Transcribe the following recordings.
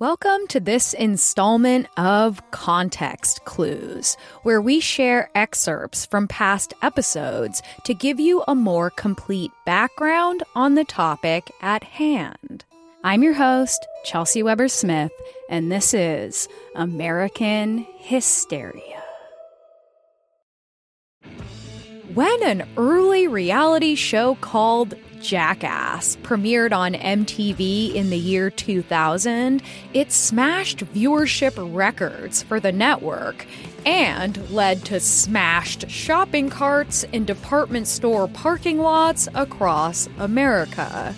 Welcome to this installment of Context Clues, where we share excerpts from past episodes to give you a more complete background on the topic at hand. I'm your host, Chelsey Weber-Smith, and this is American Hysteria. When an early reality show called Jackass premiered on MTV in the year 2000, it smashed viewership records for the network and led to smashed shopping carts in department store parking lots across America.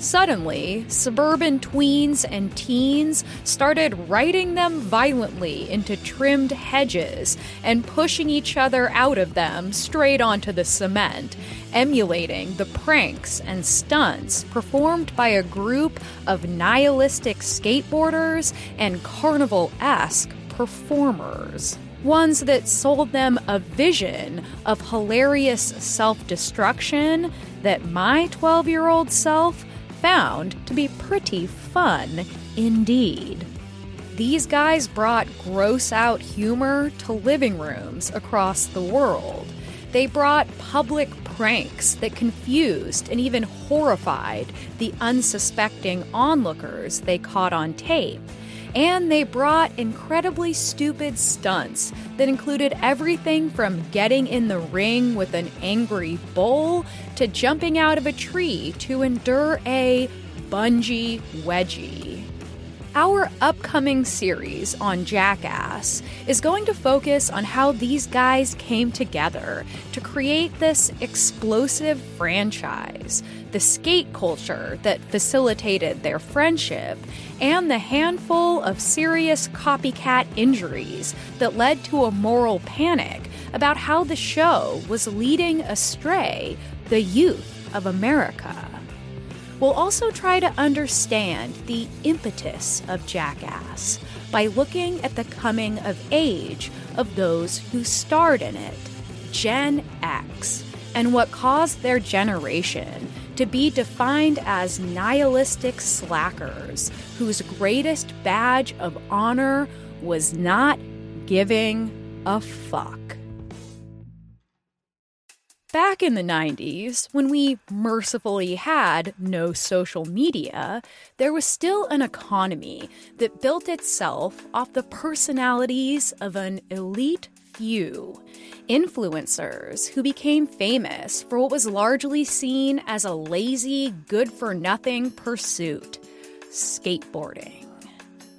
Suddenly, suburban tweens and teens started riding them violently into trimmed hedges and pushing each other out of them straight onto the cement, emulating the pranks and stunts performed by a group of nihilistic skateboarders and carnival esque performers. Ones that sold them a vision of hilarious self destruction that my 12 year old self found to be pretty fun indeed. These guys brought gross out humor to living rooms across the world. They brought public pranks that confused and even horrified the unsuspecting onlookers they caught on tape and they brought incredibly stupid stunts that included everything from getting in the ring with an angry bull to jumping out of a tree to endure a bungee wedgie. Our upcoming series on Jackass is going to focus on how these guys came together to create this explosive franchise, the skate culture that facilitated their friendship, and the handful of serious copycat injuries that led to a moral panic about how the show was leading astray the youth of America. We'll also try to understand the impetus of Jackass by looking at the coming of age of those who starred in it, Gen X, and what caused their generation to be defined as nihilistic slackers whose greatest badge of honor was not giving a fuck. Back in the 90s, when we mercifully had no social media, there was still an economy that built itself off the personalities of an elite few. Influencers who became famous for what was largely seen as a lazy, good for nothing pursuit skateboarding.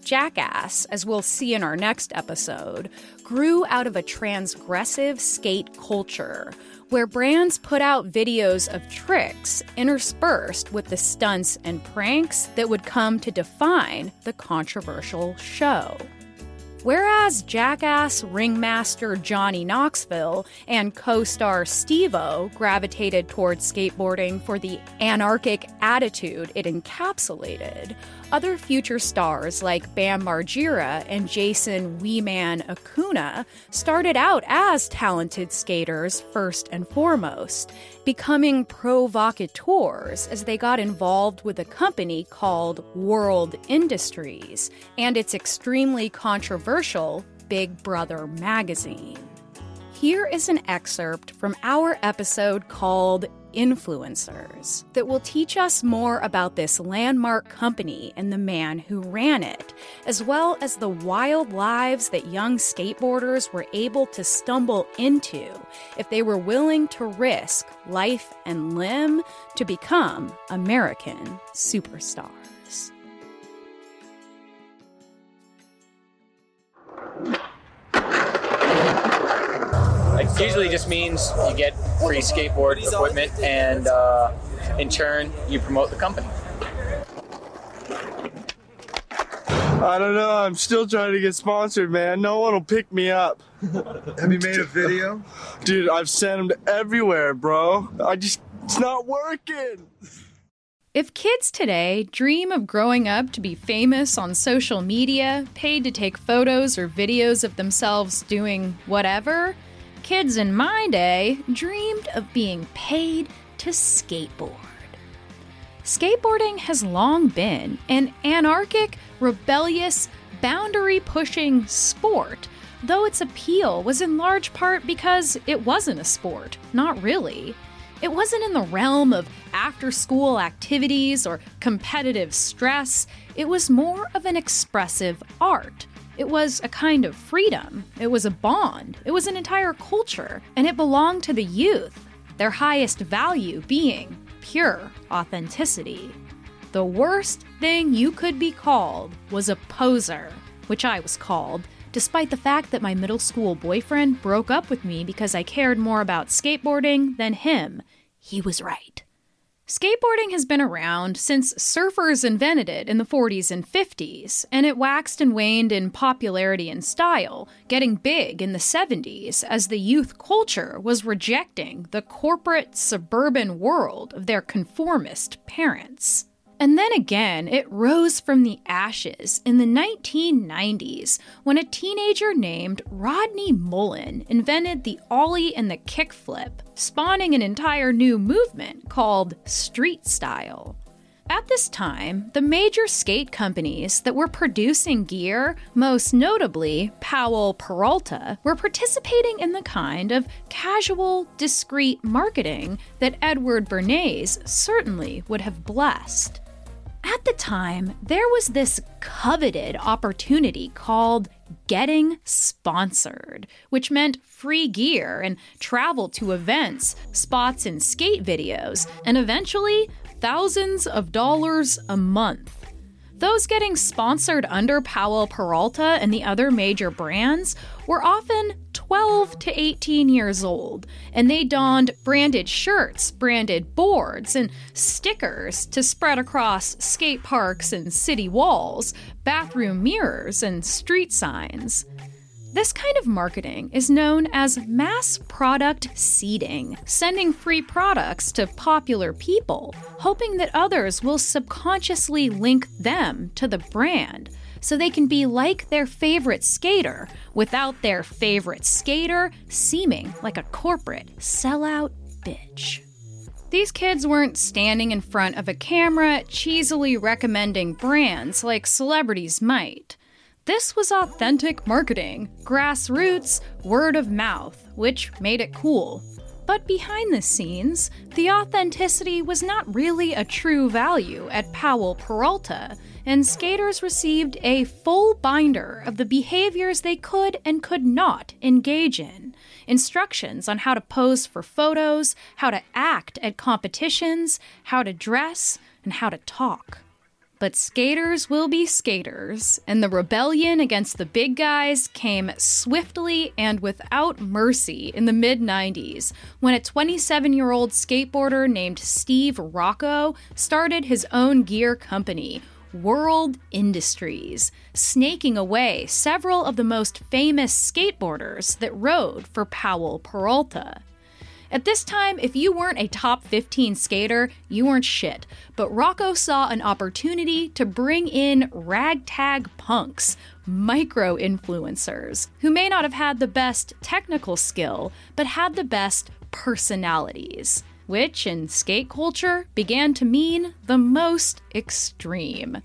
Jackass, as we'll see in our next episode, grew out of a transgressive skate culture where brands put out videos of tricks interspersed with the stunts and pranks that would come to define the controversial show. Whereas Jackass ringmaster Johnny Knoxville and co star Steve-O gravitated towards skateboarding for the anarchic attitude it encapsulated, other future stars like Bam Margera and Jason Wee Man Acuna started out as talented skaters first and foremost, becoming provocateurs as they got involved with a company called World Industries and its extremely controversial Big Brother magazine. Here is an excerpt from our episode called Influencers that will teach us more about this landmark company and the man who ran it, as well as the wild lives that young skateboarders were able to stumble into if they were willing to risk life and limb to become American superstars. It usually just means you get free skateboard equipment, and uh, in turn, you promote the company. I don't know. I'm still trying to get sponsored, man. No one will pick me up. Have you made a video? Dude, I've sent them to everywhere, bro. I just, it's not working. If kids today dream of growing up to be famous on social media, paid to take photos or videos of themselves doing whatever, kids in my day dreamed of being paid to skateboard. skateboarding has long been an anarchic, rebellious, boundary pushing sport, though its appeal was in large part because it wasn't a sport. Not really. It wasn't in the realm of after school activities or competitive stress, it was more of an expressive art. It was a kind of freedom. It was a bond. It was an entire culture, and it belonged to the youth, their highest value being pure authenticity. The worst thing you could be called was a poser, which I was called, despite the fact that my middle school boyfriend broke up with me because I cared more about skateboarding than him. He was right. Skateboarding has been around since surfers invented it in the 40s and 50s, and it waxed and waned in popularity and style, getting big in the 70s as the youth culture was rejecting the corporate suburban world of their conformist parents. And then again, it rose from the ashes in the 1990s when a teenager named Rodney Mullen invented the ollie and the kickflip, spawning an entire new movement called street style. At this time, the major skate companies that were producing gear, most notably Powell Peralta, were participating in the kind of casual, discreet marketing that Edward Bernays certainly would have blessed. At the time, there was this coveted opportunity called getting sponsored, which meant free gear and travel to events, spots in skate videos, and eventually thousands of dollars a month. Those getting sponsored under Powell Peralta and the other major brands were often 12 to 18 years old, and they donned branded shirts, branded boards, and stickers to spread across skate parks and city walls, bathroom mirrors, and street signs. This kind of marketing is known as mass product seeding, sending free products to popular people, hoping that others will subconsciously link them to the brand so they can be like their favorite skater without their favorite skater seeming like a corporate sellout bitch. These kids weren't standing in front of a camera cheesily recommending brands like celebrities might. This was authentic marketing, grassroots, word of mouth, which made it cool. But behind the scenes, the authenticity was not really a true value at Powell Peralta, and skaters received a full binder of the behaviors they could and could not engage in. Instructions on how to pose for photos, how to act at competitions, how to dress, and how to talk. But skaters will be skaters, and the rebellion against the big guys came swiftly and without mercy in the mid 90s when a 27 year old skateboarder named Steve Rocco started his own gear company, World Industries, snaking away several of the most famous skateboarders that rode for Powell Peralta. At this time, if you weren't a top 15 skater, you weren't shit. But Rocco saw an opportunity to bring in ragtag punks, micro influencers, who may not have had the best technical skill, but had the best personalities, which in skate culture began to mean the most extreme.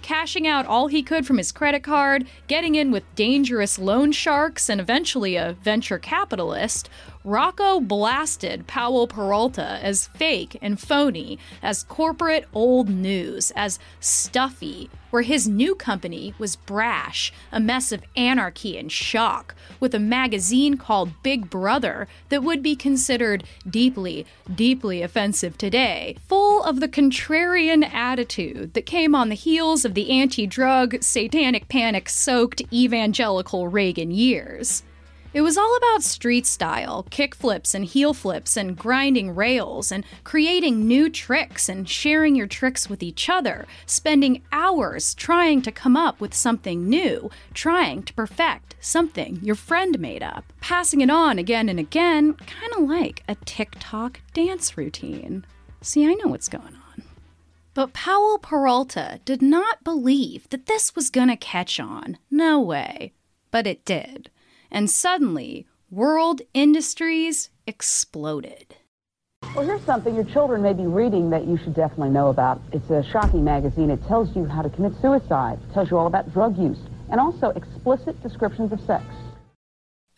Cashing out all he could from his credit card, getting in with dangerous loan sharks, and eventually a venture capitalist, Rocco blasted Powell Peralta as fake and phony, as corporate old news, as stuffy, where his new company was brash, a mess of anarchy and shock, with a magazine called Big Brother that would be considered deeply, deeply offensive today, full of the contrarian attitude that came on the heels of the anti drug, satanic panic soaked evangelical Reagan years. It was all about street style, kick flips and heel flips and grinding rails and creating new tricks and sharing your tricks with each other, spending hours trying to come up with something new, trying to perfect something your friend made up, passing it on again and again, kind of like a TikTok dance routine. See, I know what's going on. But Powell Peralta did not believe that this was gonna catch on. No way. But it did and suddenly, world industries exploded. Well, here's something your children may be reading that you should definitely know about. It's a shocking magazine. It tells you how to commit suicide, it tells you all about drug use, and also explicit descriptions of sex.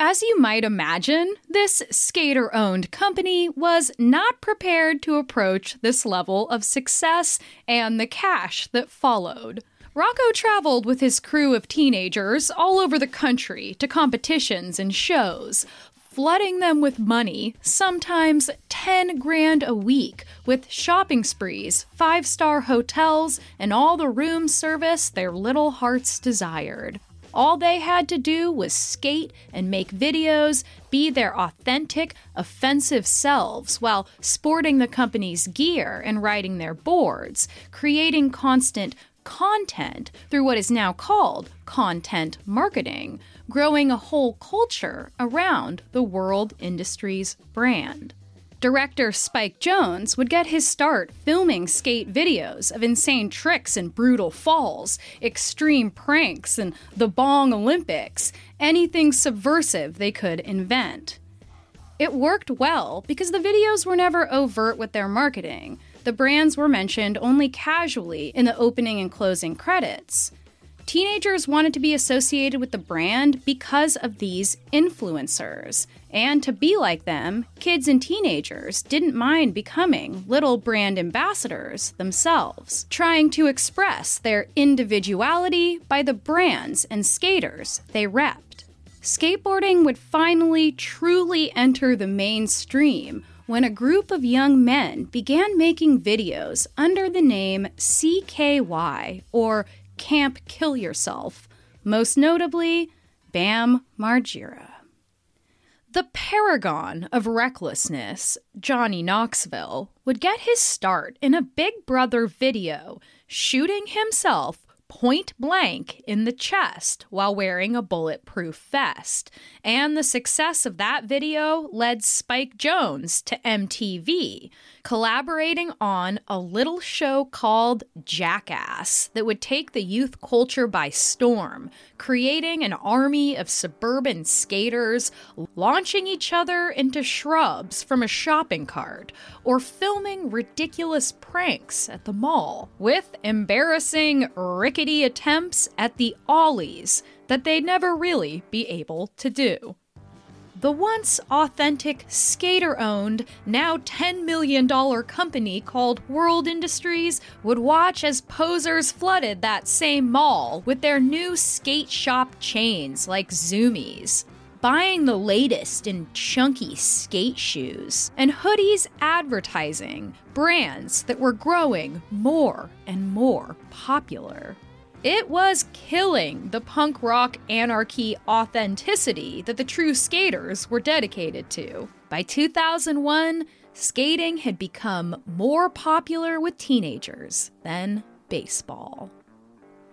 As you might imagine, this skater owned company was not prepared to approach this level of success and the cash that followed. Rocco traveled with his crew of teenagers all over the country to competitions and shows, flooding them with money, sometimes 10 grand a week, with shopping sprees, five star hotels, and all the room service their little hearts desired. All they had to do was skate and make videos, be their authentic, offensive selves while sporting the company's gear and riding their boards, creating constant content through what is now called content marketing, growing a whole culture around the World Industries brand. Director Spike Jonze would get his start filming skate videos of insane tricks and brutal falls, extreme pranks, and the Bong Olympics, anything subversive they could invent. It worked well because the videos were never overt with their marketing. The brands were mentioned only casually in the opening and closing credits. Teenagers wanted to be associated with the brand because of these influencers. And to be like them, kids and teenagers didn't mind becoming little brand ambassadors themselves, trying to express their individuality by the brands and skaters they repped. Skateboarding would finally truly enter the mainstream when a group of young men began making videos under the name CKY or Camp Kill Yourself, most notably Bam Margera. The paragon of recklessness, Johnny Knoxville, would get his start in a Big Brother video, shooting himself point blank in the chest while wearing a bulletproof vest. And the success of that video led Spike Jonze to MTV, collaborating on a little show called Jackass that would take the youth culture by storm, creating an army of suburban skaters launching each other into shrubs from a shopping cart or filming ridiculous pranks at the mall with embarrassing, rickety attempts at the ollies that they'd never really be able to do. The once authentic, skater owned, now $10 million company called World Industries would watch as posers flooded that same mall with their new skate shop chains like Zumiez buying the latest in chunky skate shoes, and hoodies advertising brands that were growing more and more popular. It was killing the punk rock anarchy authenticity that the true skaters were dedicated to. By 2001, skating had become more popular with teenagers than baseball.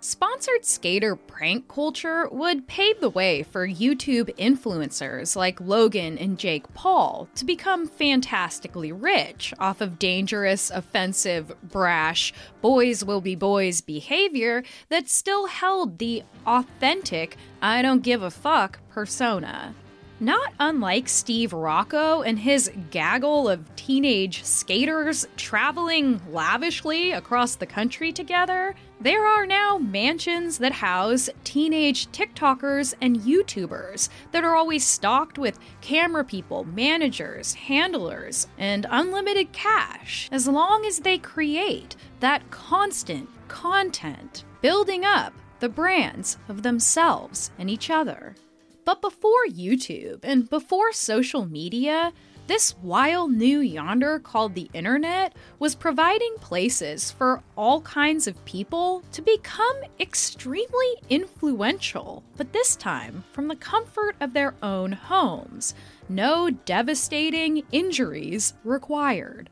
Sponsored skater prank culture would pave the way for YouTube influencers like Logan and Jake Paul to become fantastically rich off of dangerous, offensive, brash, boys will be boys behavior that still held the authentic, I don't give a fuck persona. Not unlike Steve Rocco and his gaggle of teenage skaters traveling lavishly across the country together, there are now mansions that house teenage TikTokers and YouTubers that are always stocked with camera people, managers, handlers, and unlimited cash as long as they create that constant content, building up the brands of themselves and each other. But before YouTube and before social media, this wild new yonder called the internet was providing places for all kinds of people to become extremely influential, but this time from the comfort of their own homes. No devastating injuries required.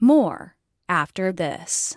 More after this.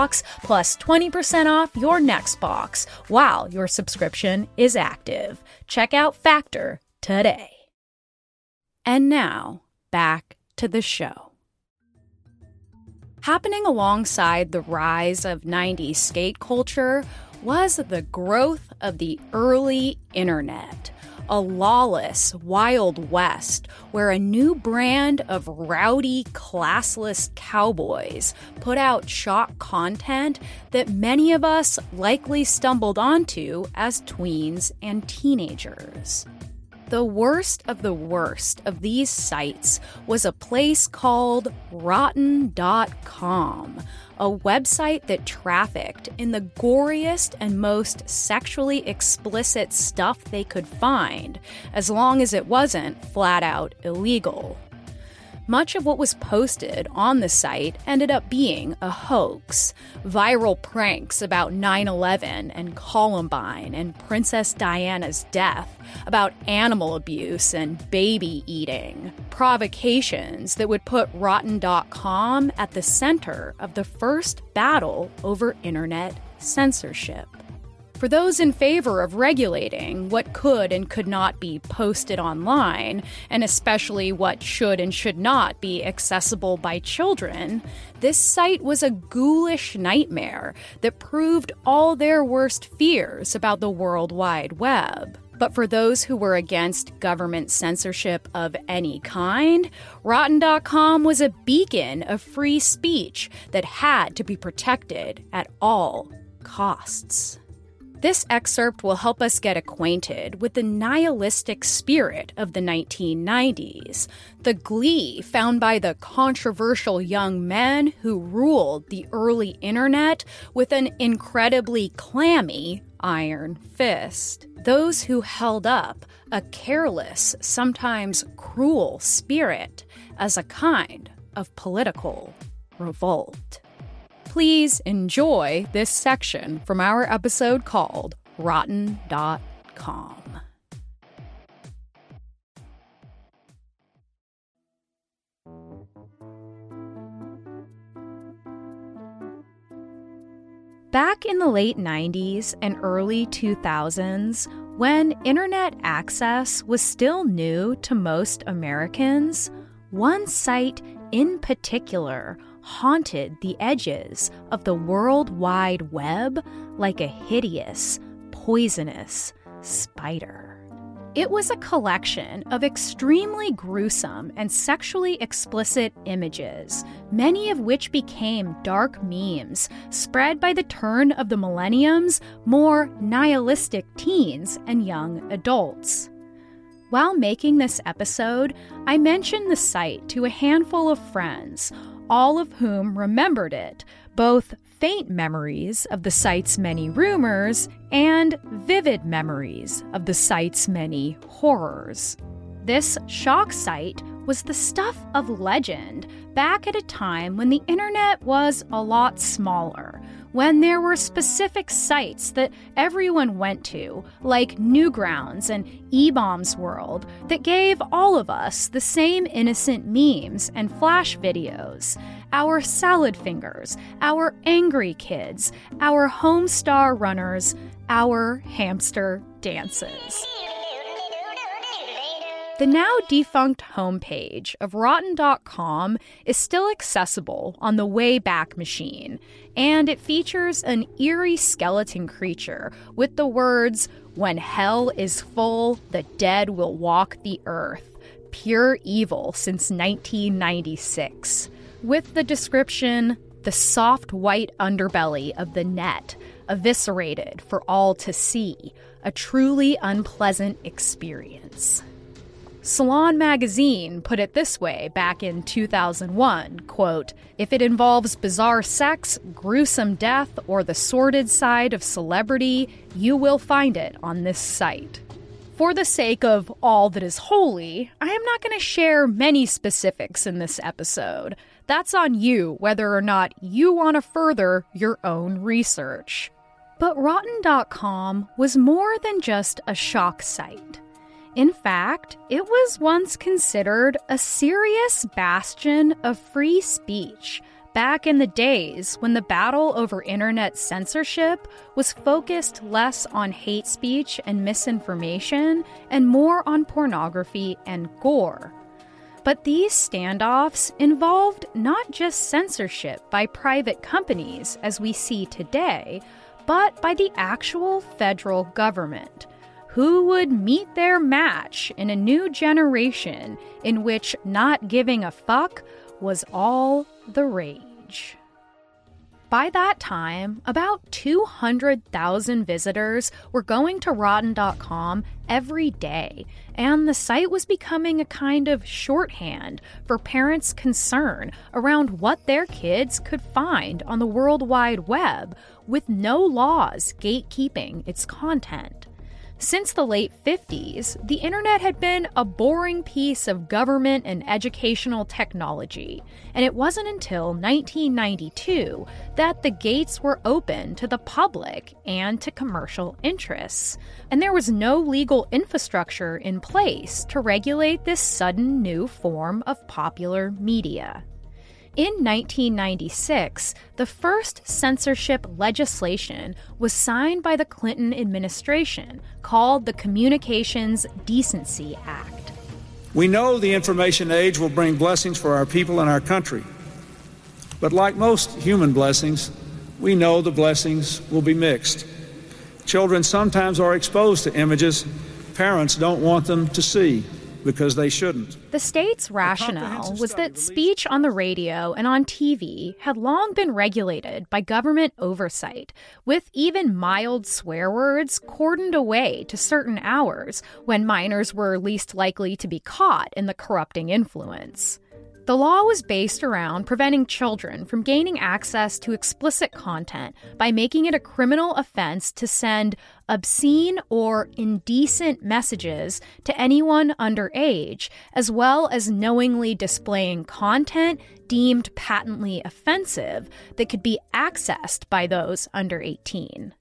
plus 20% off your next box while your subscription is active. Check out Factor today. And now, back to the show. Happening alongside the rise of 90s skate culture was the growth of the early internet, a lawless Wild West where a new brand of rowdy, classless cowboys put out shock content that many of us likely stumbled onto as tweens and teenagers. The worst of the worst of these sites was a place called Rotten.com, a website that trafficked in the goriest and most sexually explicit stuff they could find, as long as it wasn't flat out illegal. Much of what was posted on the site ended up being a hoax. Viral pranks about 9 11 and Columbine and Princess Diana's death, about animal abuse and baby eating. Provocations that would put Rotten.com at the center of the first battle over internet censorship. For those in favor of regulating what could and could not be posted online, and especially what should and should not be accessible by children, this site was a ghoulish nightmare that proved all their worst fears about the World Wide Web. But for those who were against government censorship of any kind, Rotten.com was a beacon of free speech that had to be protected at all costs. This excerpt will help us get acquainted with the nihilistic spirit of the 1990s, the glee found by the controversial young men who ruled the early internet with an incredibly clammy iron fist. Those who held up a careless, sometimes cruel spirit as a kind of political revolt. Please enjoy this section from our episode called Rotten.com. Back in the late 90s and early 2000s, when internet access was still new to most Americans, one site in particular haunted the edges of the World Wide Web like a hideous, poisonous spider. It was a collection of extremely gruesome and sexually explicit images, many of which became dark memes spread by the turn of the millennium's more nihilistic teens and young adults. While making this episode, I mentioned the site to a handful of friends, all of whom remembered it, both faint memories of the site's many rumors and vivid memories of the site's many horrors. This shock site was the stuff of legend back at a time when the internet was a lot smaller, when there were specific sites that everyone went to, like Newgrounds and eBaum's World, that gave all of us the same innocent memes and flash videos. Our salad fingers, our angry kids, our homestar runners, our hamster dances. The now defunct homepage of Rotten.com is still accessible on the Wayback Machine, and it features an eerie skeleton creature with the words, When hell is full, the dead will walk the earth. Pure evil since 1996. With the description, the soft white underbelly of the net, eviscerated for all to see, a truly unpleasant experience. Salon magazine put it this way back in 2001, quote, "If it involves bizarre sex, gruesome death, or the sordid side of celebrity, you will find it on this site." For the sake of all that is holy, I am not going to share many specifics in this episode. That's on you whether or not you want to further your own research. But Rotten.com was more than just a shock site. In fact, it was once considered a serious bastion of free speech back in the days when the battle over internet censorship was focused less on hate speech and misinformation and more on pornography and gore. But these standoffs involved not just censorship by private companies as we see today, but by the actual federal government who would meet their match in a new generation in which not giving a fuck was all the rage. By that time, about 200,000 visitors were going to Rotten.com every day, and the site was becoming a kind of shorthand for parents' concern around what their kids could find on the World Wide Web with no laws gatekeeping its content. Since the late 50s, the internet had been a boring piece of government and educational technology, and it wasn't until 1992 that the gates were open to the public and to commercial interests. And there was no legal infrastructure in place to regulate this sudden new form of popular media. In 1996, the first censorship legislation was signed by the Clinton administration called the Communications Decency Act. We know the information age will bring blessings for our people and our country. But like most human blessings, we know the blessings will be mixed. Children sometimes are exposed to images parents don't want them to see because they shouldn't. The state's rationale was that speech on the radio and on TV had long been regulated by government oversight, with even mild swear words cordoned away to certain hours when minors were least likely to be caught in the corrupting influence. The law was based around preventing children from gaining access to explicit content by making it a criminal offense to send obscene or indecent messages to anyone underage, as well as knowingly displaying content deemed patently offensive that could be accessed by those under 18.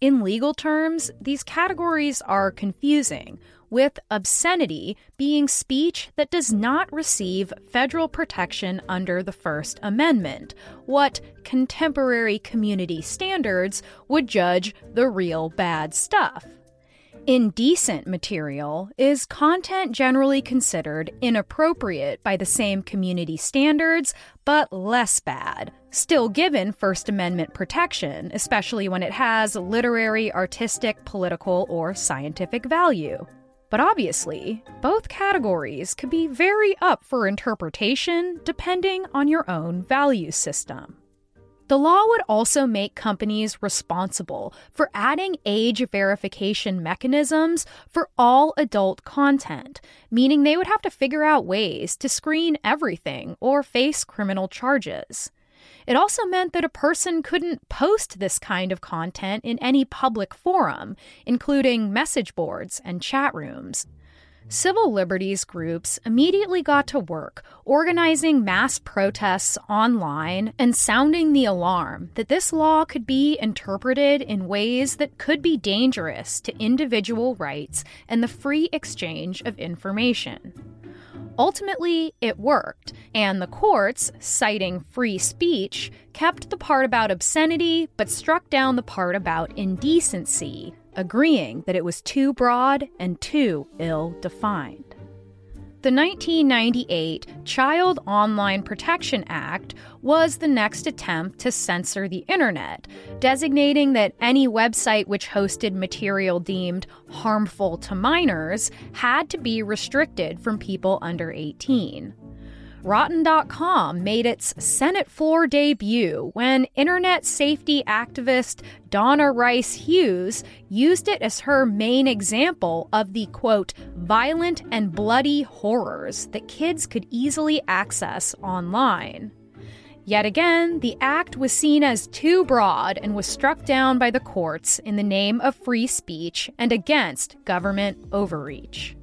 In legal terms, these categories are confusing with obscenity being speech that does not receive federal protection under the First Amendment, what contemporary community standards would judge the real bad stuff. Indecent material is content generally considered inappropriate by the same community standards, but less bad. Still given First Amendment protection, especially when it has literary, artistic, political, or scientific value. But obviously, both categories could be very up for interpretation depending on your own value system. The law would also make companies responsible for adding age verification mechanisms for all adult content, meaning they would have to figure out ways to screen everything or face criminal charges. It also meant that a person couldn't post this kind of content in any public forum, including message boards and chat rooms. Civil liberties groups immediately got to work organizing mass protests online and sounding the alarm that this law could be interpreted in ways that could be dangerous to individual rights and the free exchange of information. Ultimately, it worked, and the courts, citing free speech, kept the part about obscenity but struck down the part about indecency, agreeing that it was too broad and too ill defined. The 1998 Child Online Protection Act was the next attempt to censor the internet, designating that any website which hosted material deemed harmful to minors had to be restricted from people under 18. Rotten.com made its Senate floor debut when internet safety activist Donna Rice Hughes used it as her main example of the quote, violent and bloody horrors that kids could easily access online. Yet again, the act was seen as too broad and was struck down by the courts in the name of free speech and against government overreach.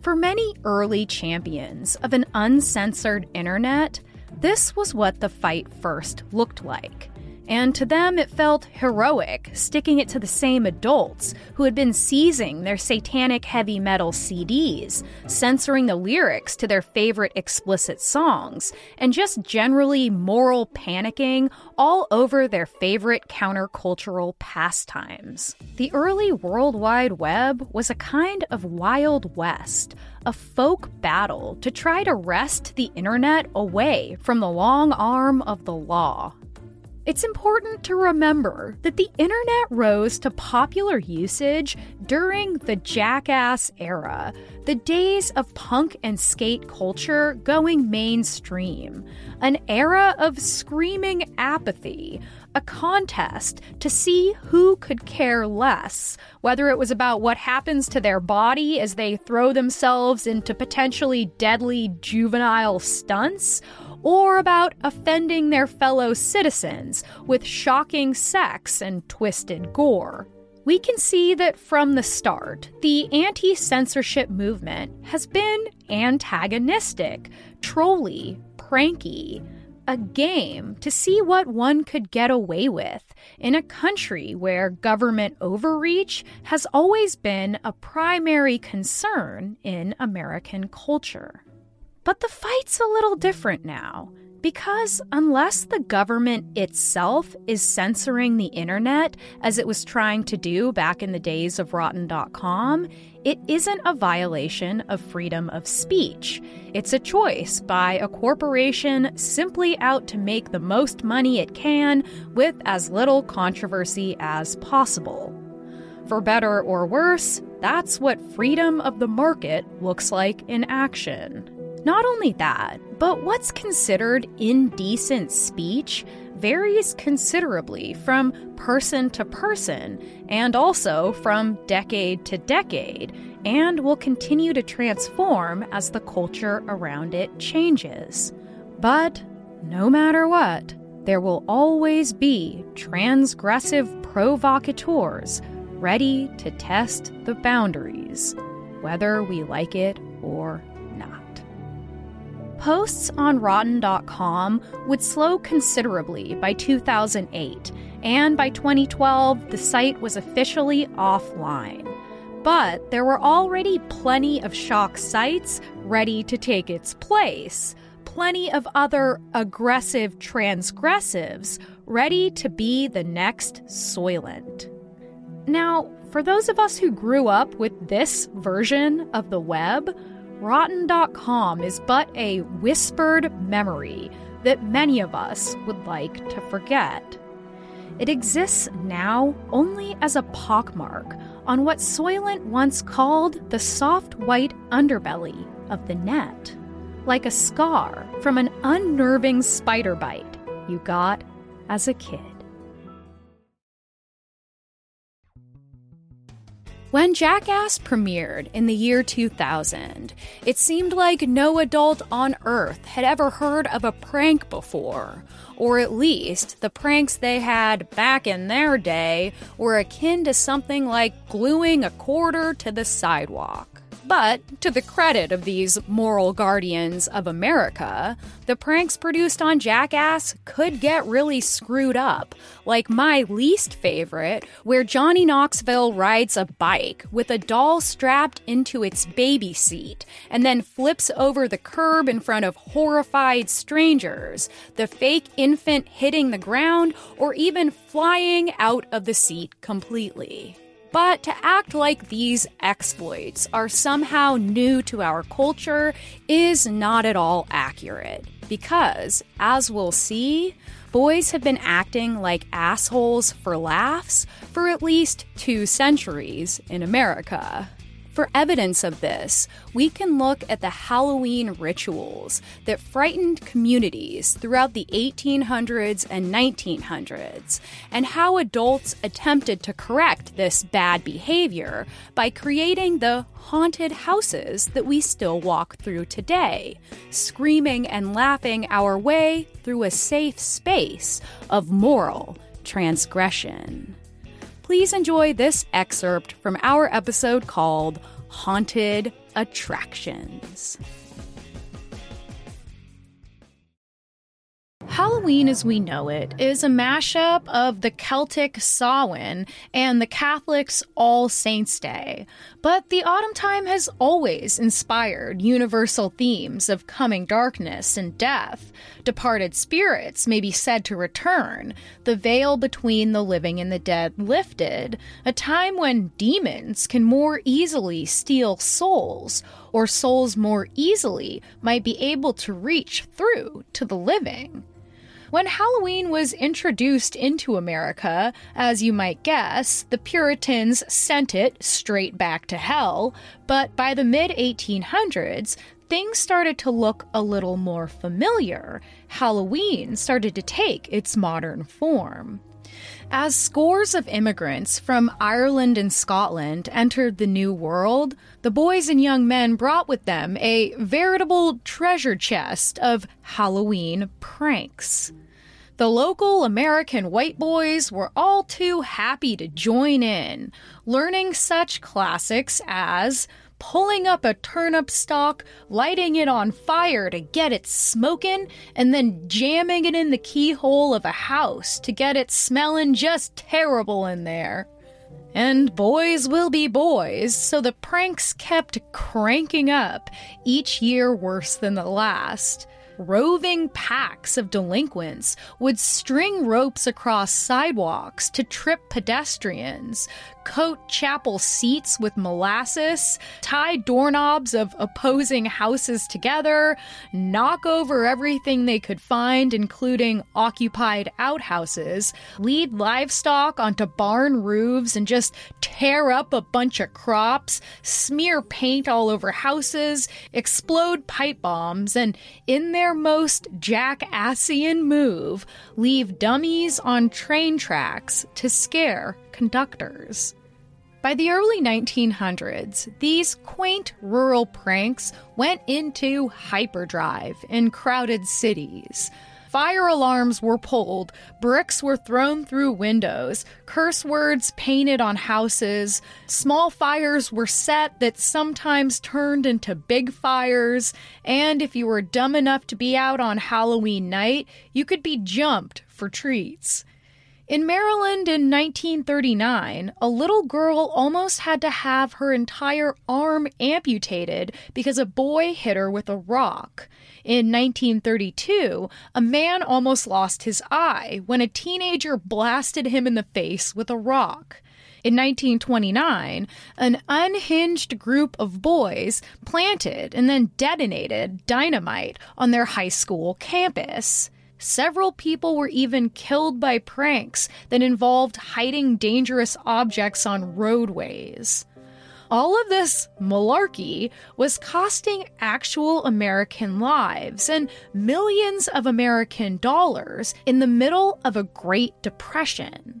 For many early champions of an uncensored internet, this was what the fight first looked like. And to them, it felt heroic, sticking it to the same adults who had been seizing their satanic heavy metal CDs, censoring the lyrics to their favorite explicit songs, and just generally moral panicking all over their favorite countercultural pastimes. The early World Wide Web was a kind of Wild West, a folk battle to try to wrest the internet away from the long arm of the law. It's important to remember that the internet rose to popular usage during the jackass era, the days of punk and skate culture going mainstream, an era of screaming apathy, a contest to see who could care less, whether it was about what happens to their body as they throw themselves into potentially deadly juvenile stunts or about offending their fellow citizens with shocking sex and twisted gore. We can see that from the start, the anti censorship movement has been antagonistic, trolly, pranky, a game to see what one could get away with in a country where government overreach has always been a primary concern in American culture. But the fight's a little different now. Because unless the government itself is censoring the internet, as it was trying to do back in the days of Rotten.com, it isn't a violation of freedom of speech. It's a choice by a corporation simply out to make the most money it can with as little controversy as possible. For better or worse, that's what freedom of the market looks like in action. Not only that, but what's considered indecent speech varies considerably from person to person and also from decade to decade, and will continue to transform as the culture around it changes. But no matter what, there will always be transgressive provocateurs ready to test the boundaries, whether we like it or Posts on Rotten.com would slow considerably by 2008, and by 2012, the site was officially offline. But there were already plenty of shock sites ready to take its place, plenty of other aggressive transgressives ready to be the next Soylent. Now, for those of us who grew up with this version of the web, Rotten.com is but a whispered memory that many of us would like to forget. It exists now only as a pockmark on what Soylent once called the soft white underbelly of the net, like a scar from an unnerving spider bite you got as a kid. When Jackass premiered in the year 2000, it seemed like no adult on Earth had ever heard of a prank before. Or at least, the pranks they had back in their day were akin to something like gluing a quarter to the sidewalk. But to the credit of these moral guardians of America, the pranks produced on Jackass could get really screwed up, like my least favorite, where Johnny Knoxville rides a bike with a doll strapped into its baby seat and then flips over the curb in front of horrified strangers, the fake infant hitting the ground or even flying out of the seat completely. But to act like these exploits are somehow new to our culture is not at all accurate. Because, as we'll see, boys have been acting like assholes for laughs for at least two centuries in America. For evidence of this, we can look at the Halloween rituals that frightened communities throughout the 1800s and 1900s, and how adults attempted to correct this bad behavior by creating the haunted houses that we still walk through today, screaming and laughing our way through a safe space of moral transgression please enjoy this excerpt from our episode called Haunted Attractions. Halloween as we know it is a mashup of the Celtic Samhain and the Catholics' All Saints' Day. But the autumn time has always inspired universal themes of coming darkness and death. Departed spirits may be said to return, the veil between the living and the dead lifted, a time when demons can more easily steal souls, or souls more easily might be able to reach through to the living. When Halloween was introduced into America, as you might guess, the Puritans sent it straight back to hell, but by the mid 1800s, things started to look a little more familiar. Halloween started to take its modern form. As scores of immigrants from Ireland and Scotland entered the New World, the boys and young men brought with them a veritable treasure chest of Halloween pranks. The local American white boys were all too happy to join in, learning such classics as pulling up a turnip stalk, lighting it on fire to get it smoking, and then jamming it in the keyhole of a house to get it smelling just terrible in there. And boys will be boys, so the pranks kept cranking up, each year worse than the last roving packs of delinquents would string ropes across sidewalks to trip pedestrians, coat chapel seats with molasses, tie doorknobs of opposing houses together, knock over everything they could find, including occupied outhouses, lead livestock onto barn roofs and just tear up a bunch of crops, smear paint all over houses, explode pipe bombs, and in their most jackassian move, leave dummies on train tracks to scare conductors. By the early 1900s, these quaint rural pranks went into hyperdrive in crowded cities. Fire alarms were pulled, bricks were thrown through windows, curse words painted on houses, small fires were set that sometimes turned into big fires, and if you were dumb enough to be out on Halloween night, you could be jumped for treats. In Maryland in 1939, a little girl almost had to have her entire arm amputated because a boy hit her with a rock. In 1932, a man almost lost his eye when a teenager blasted him in the face with a rock. In 1929, an unhinged group of boys planted and then detonated dynamite on their high school campus. Several people were even killed by pranks that involved hiding dangerous objects on roadways. All of this malarkey was costing actual American lives and millions of American dollars in the middle of a Great Depression.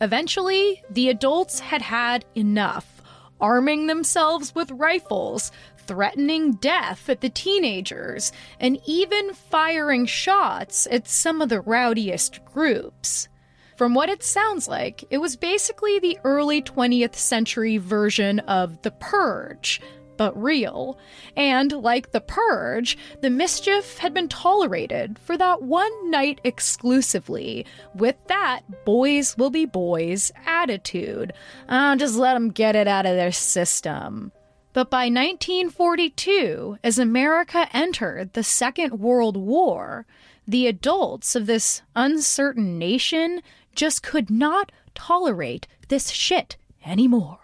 Eventually, the adults had had enough, arming themselves with rifles, threatening death at the teenagers, and even firing shots at some of the rowdiest groups. From what it sounds like, it was basically the early 20th century version of The Purge, but real. And like The Purge, the mischief had been tolerated for that one night exclusively, with that boys will be boys attitude. Uh, just let them get it out of their system. But by 1942, as America entered the Second World War, the adults of this uncertain nation just could not tolerate this shit anymore.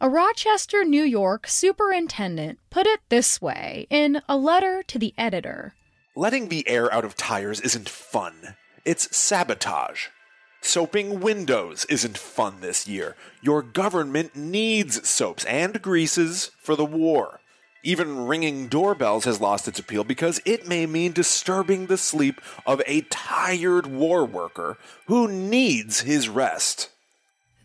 A Rochester, New York superintendent put it this way in a letter to the editor Letting the air out of tires isn't fun, it's sabotage. Soaping windows isn't fun this year. Your government needs soaps and greases for the war. Even ringing doorbells has lost its appeal because it may mean disturbing the sleep of a tired war worker who needs his rest.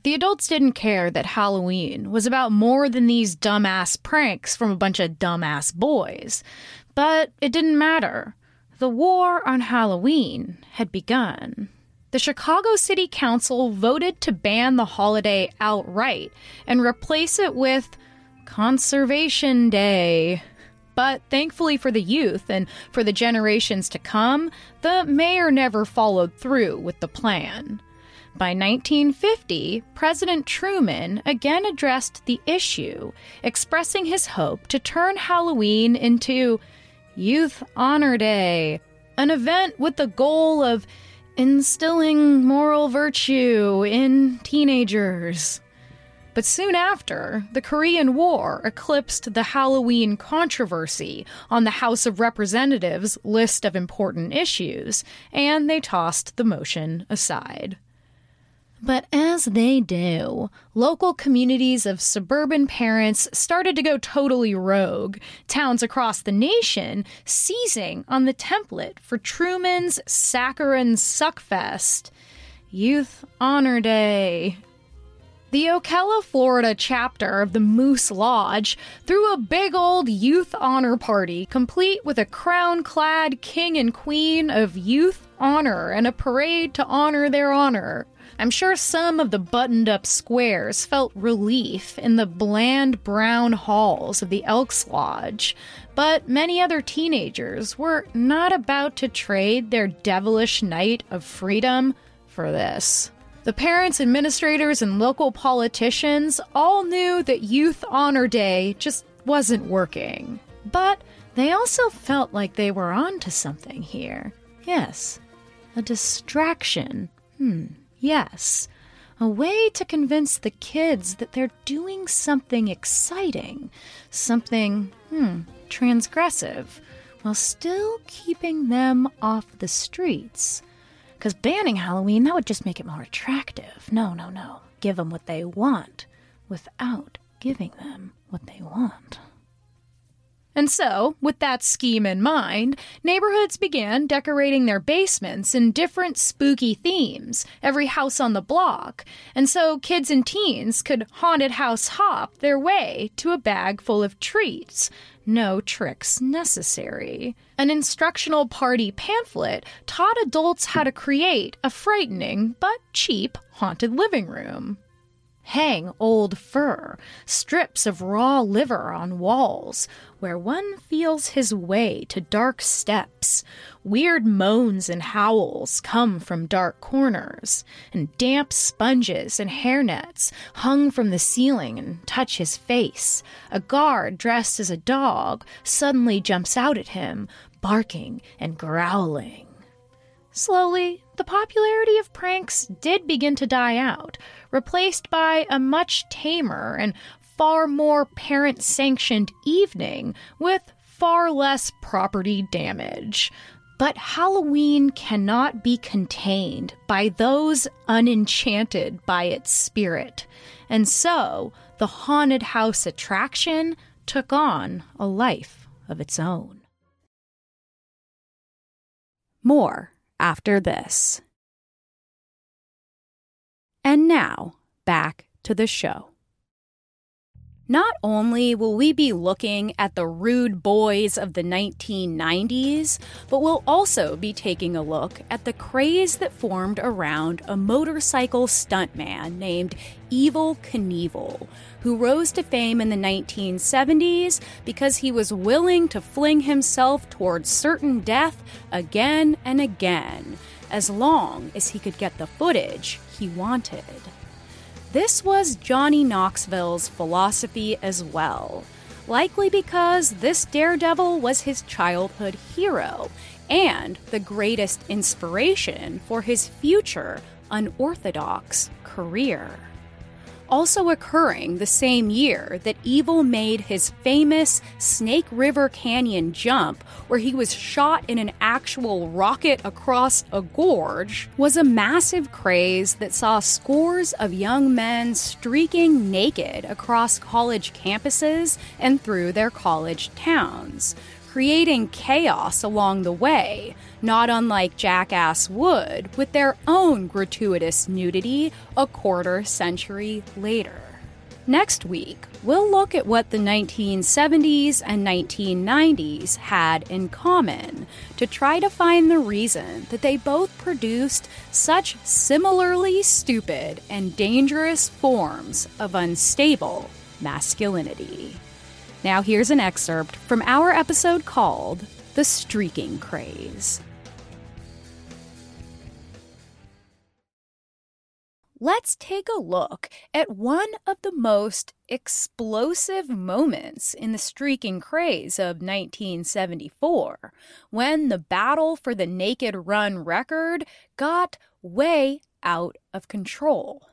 The adults didn't care that Halloween was about more than these dumbass pranks from a bunch of dumbass boys. But it didn't matter. The war on Halloween had begun. The Chicago City Council voted to ban the holiday outright and replace it with Conservation Day. But thankfully for the youth and for the generations to come, the mayor never followed through with the plan. By 1950, President Truman again addressed the issue, expressing his hope to turn Halloween into Youth Honor Day, an event with the goal of instilling moral virtue in teenagers. But soon after, the Korean War eclipsed the Halloween controversy on the House of Representatives list of important issues, and they tossed the motion aside. But as they do, local communities of suburban parents started to go totally rogue, towns across the nation seizing on the template for Truman's Saccharine Suckfest Youth Honor Day. The Ocala, Florida chapter of the Moose Lodge threw a big old youth honor party, complete with a crown clad king and queen of youth honor and a parade to honor their honor. I'm sure some of the buttoned up squares felt relief in the bland brown halls of the Elks Lodge, but many other teenagers were not about to trade their devilish night of freedom for this. The parents, administrators, and local politicians all knew that Youth Honor Day just wasn't working. But they also felt like they were onto something here. Yes, a distraction. Hmm. Yes, a way to convince the kids that they're doing something exciting, something, hmm, transgressive, while still keeping them off the streets. Because banning Halloween, that would just make it more attractive. No, no, no. Give them what they want without giving them what they want. And so, with that scheme in mind, neighborhoods began decorating their basements in different spooky themes, every house on the block, and so kids and teens could haunted house hop their way to a bag full of treats. No tricks necessary. An instructional party pamphlet taught adults how to create a frightening but cheap haunted living room hang old fur, strips of raw liver on walls, where one feels his way to dark steps. Weird moans and howls come from dark corners, and damp sponges and hairnets hung from the ceiling and touch his face. A guard dressed as a dog suddenly jumps out at him, barking and growling. Slowly, the popularity of pranks did begin to die out, replaced by a much tamer and far more parent sanctioned evening with far less property damage. But Halloween cannot be contained by those unenchanted by its spirit. And so, the haunted house attraction took on a life of its own. More after this. And now, back to the show. Not only will we be looking at the rude boys of the 1990s, but we'll also be taking a look at the craze that formed around a motorcycle stuntman named Evel Knievel, who rose to fame in the 1970s because he was willing to fling himself towards certain death again and again, as long as he could get the footage he wanted. This was Johnny Knoxville's philosophy as well, likely because this daredevil was his childhood hero and the greatest inspiration for his future unorthodox career. Also occurring the same year that Evel made his famous Snake River Canyon jump, where he was shot in an actual rocket across a gorge, was a massive craze that saw scores of young men streaking naked across college campuses and through their college towns creating chaos along the way, not unlike Jackass would with their own gratuitous nudity a quarter century later. Next week, we'll look at what the 1970s and 1990s had in common to try to find the reason that they both produced such similarly stupid and dangerous forms of unstable masculinity. Now, here's an excerpt from our episode called The Streaking Craze. Let's take a look at one of the most explosive moments in the streaking craze of 1974, when the battle for the naked run record got way out of control.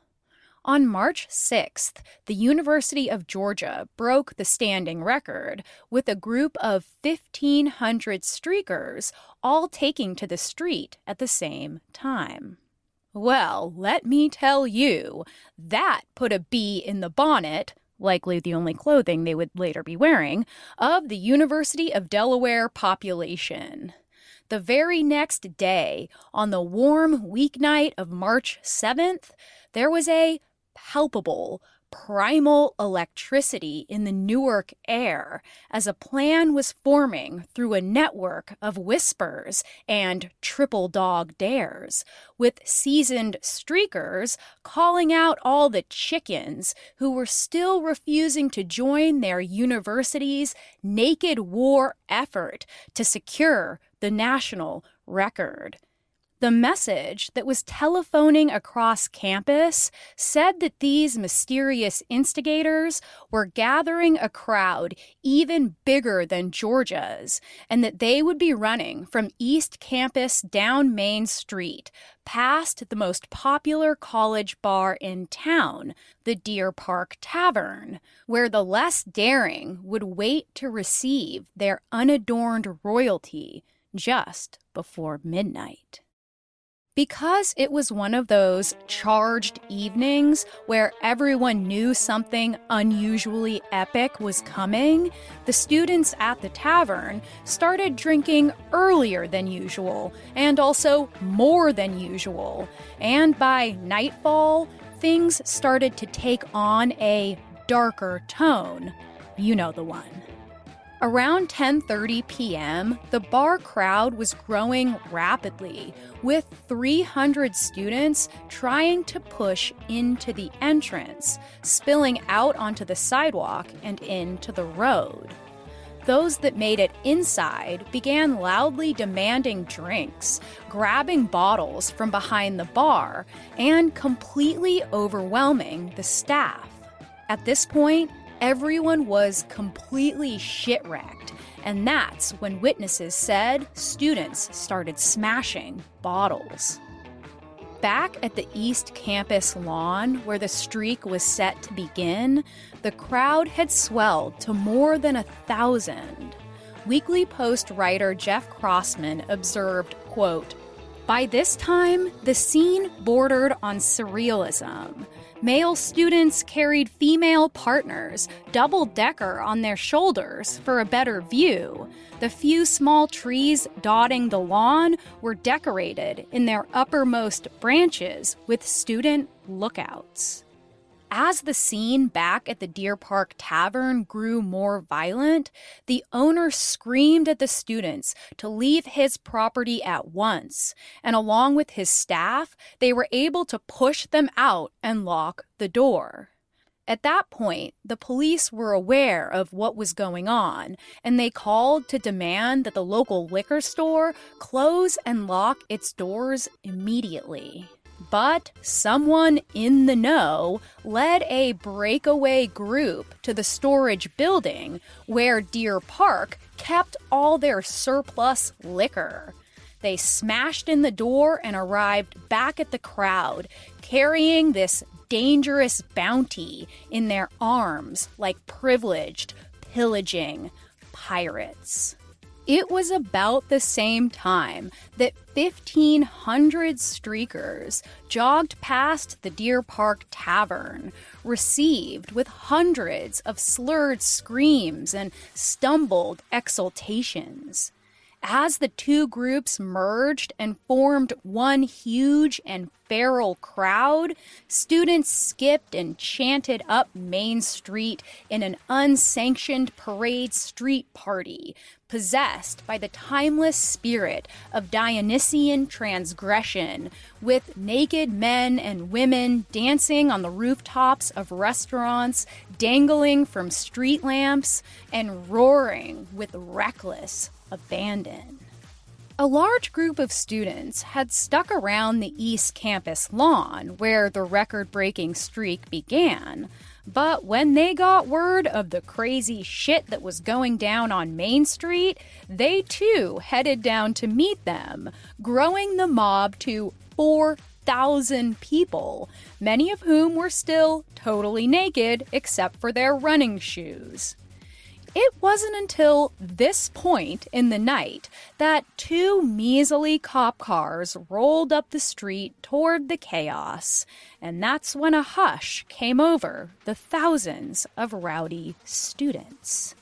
On March 6th, the University of Georgia broke the standing record with a group of 1,500 streakers all taking to the street at the same time. Well, let me tell you, that put a bee in the bonnet, likely the only clothing they would later be wearing, of the University of Delaware population. The very next day, on the warm weeknight of March 7th, there was a palpable, primal electricity in the Newark air as a plan was forming through a network of whispers and triple dog dares, with seasoned streakers calling out all the chickens who were still refusing to join their university's naked war effort to secure the national record. The message that was telephoning across campus said that these mysterious instigators were gathering a crowd even bigger than Georgia's, and that they would be running from East Campus down Main Street, past the most popular college bar in town, the Deer Park Tavern, where the less daring would wait to receive their unadorned royalty just before midnight. Because it was one of those charged evenings where everyone knew something unusually epic was coming, the students at the tavern started drinking earlier than usual and also more than usual. And by nightfall, things started to take on a darker tone. You know the one. Around 10:30 p.m., the bar crowd was growing rapidly, with 300 students trying to push into the entrance, spilling out onto the sidewalk and into the road. Those that made it inside began loudly demanding drinks, grabbing bottles from behind the bar, and completely overwhelming the staff. At this point, everyone was completely shit-wrecked, and that's when witnesses said students started smashing bottles. Back at the East Campus lawn, where the streak was set to begin, the crowd had swelled to more than a thousand. Weekly Post writer Jeff Crossman observed, quote, By this time, the scene bordered on surrealism. Male students carried female partners, double decker, on their shoulders for a better view. The few small trees dotting the lawn were decorated in their uppermost branches with student lookouts. As the scene back at the Deer Park Tavern grew more violent, the owner screamed at the students to leave his property at once, and along with his staff, they were able to push them out and lock the door. At that point, the police were aware of what was going on, and they called to demand that the local liquor store close and lock its doors immediately. But someone in the know led a breakaway group to the storage building where Deer Park kept all their surplus liquor. They smashed in the door and arrived back at the crowd, carrying this dangerous bounty in their arms like privileged, pillaging pirates. It was about the same time that 1,500 streakers jogged past the Deer Park Tavern, received with hundreds of slurred screams and stumbled exultations. As the two groups merged and formed one huge and feral crowd, students skipped and chanted up Main Street in an unsanctioned parade street party, possessed by the timeless spirit of Dionysian transgression, with naked men and women dancing on the rooftops of restaurants, dangling from street lamps, and roaring with reckless abandon. A large group of students had stuck around the East Campus lawn where the record breaking streak began, but when they got word of the crazy shit that was going down on Main Street, they too headed down to meet them, growing the mob to 4,000 people, many of whom were still totally naked except for their running shoes. It wasn't until this point in the night that two measly cop cars rolled up the street toward the chaos, and that's when a hush came over the thousands of rowdy students.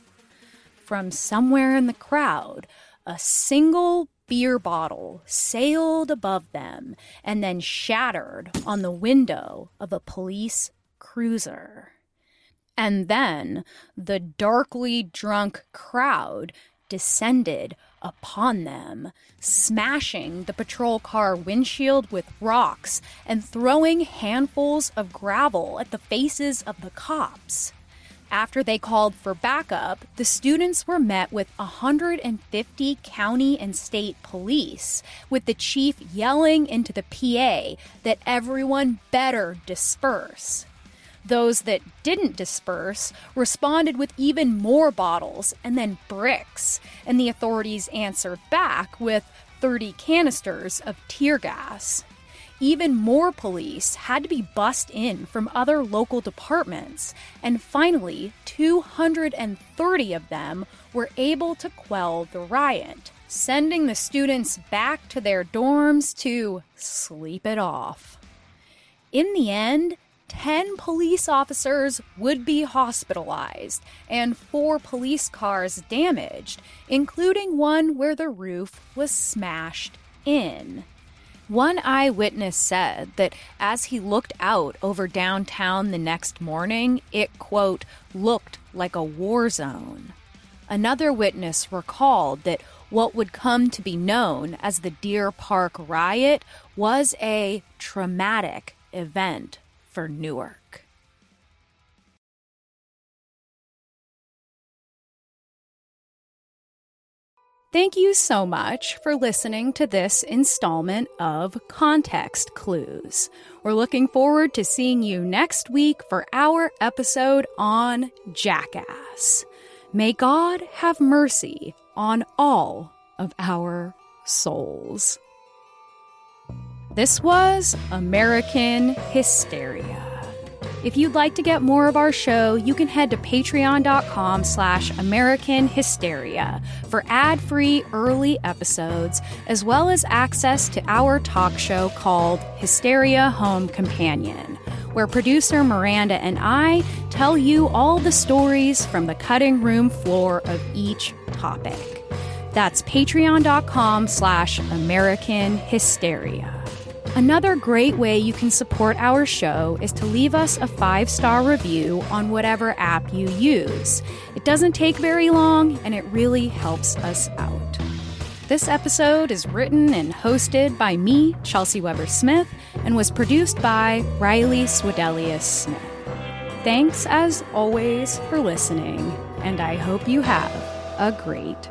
From somewhere in the crowd, a single beer bottle sailed above them and then shattered on the window of a police cruiser. And then the darkly drunk crowd descended upon them, smashing the patrol car windshield with rocks and throwing handfuls of gravel at the faces of the cops. After they called for backup, the students were met with 150 county and state police, with the chief yelling into the PA that everyone better disperse. Those that didn't disperse responded with even more bottles and then bricks, and the authorities answered back with 30 canisters of tear gas. Even more police had to be bussed in from other local departments, and finally, 230 of them were able to quell the riot, sending the students back to their dorms to sleep it off. In the end, 10 police officers would be hospitalized and four police cars damaged, including one where the roof was smashed in. One eyewitness said that as he looked out over downtown the next morning, it, quote, looked like a war zone. Another witness recalled that what would come to be known as the Deer Park riot was a traumatic event for Newark. Thank you so much for listening to this installment of Context Clues. We're looking forward to seeing you next week for our episode on Jackass. May God have mercy on all of our souls. This was American Hysteria. If you'd like to get more of our show, you can head to patreon.com slash American Hysteria for ad-free early episodes, as well as access to our talk show called Hysteria Home Companion, where producer Miranda and I tell you all the stories from the cutting room floor of each topic. That's patreon.com slash American Hysteria. Another great way you can support our show is to leave us a five star review on whatever app you use. It doesn't take very long and it really helps us out. This episode is written and hosted by me, Chelsey Weber-Smith, and was produced by Riley Swedelius Smith. Thanks as always for listening, and I hope you have a great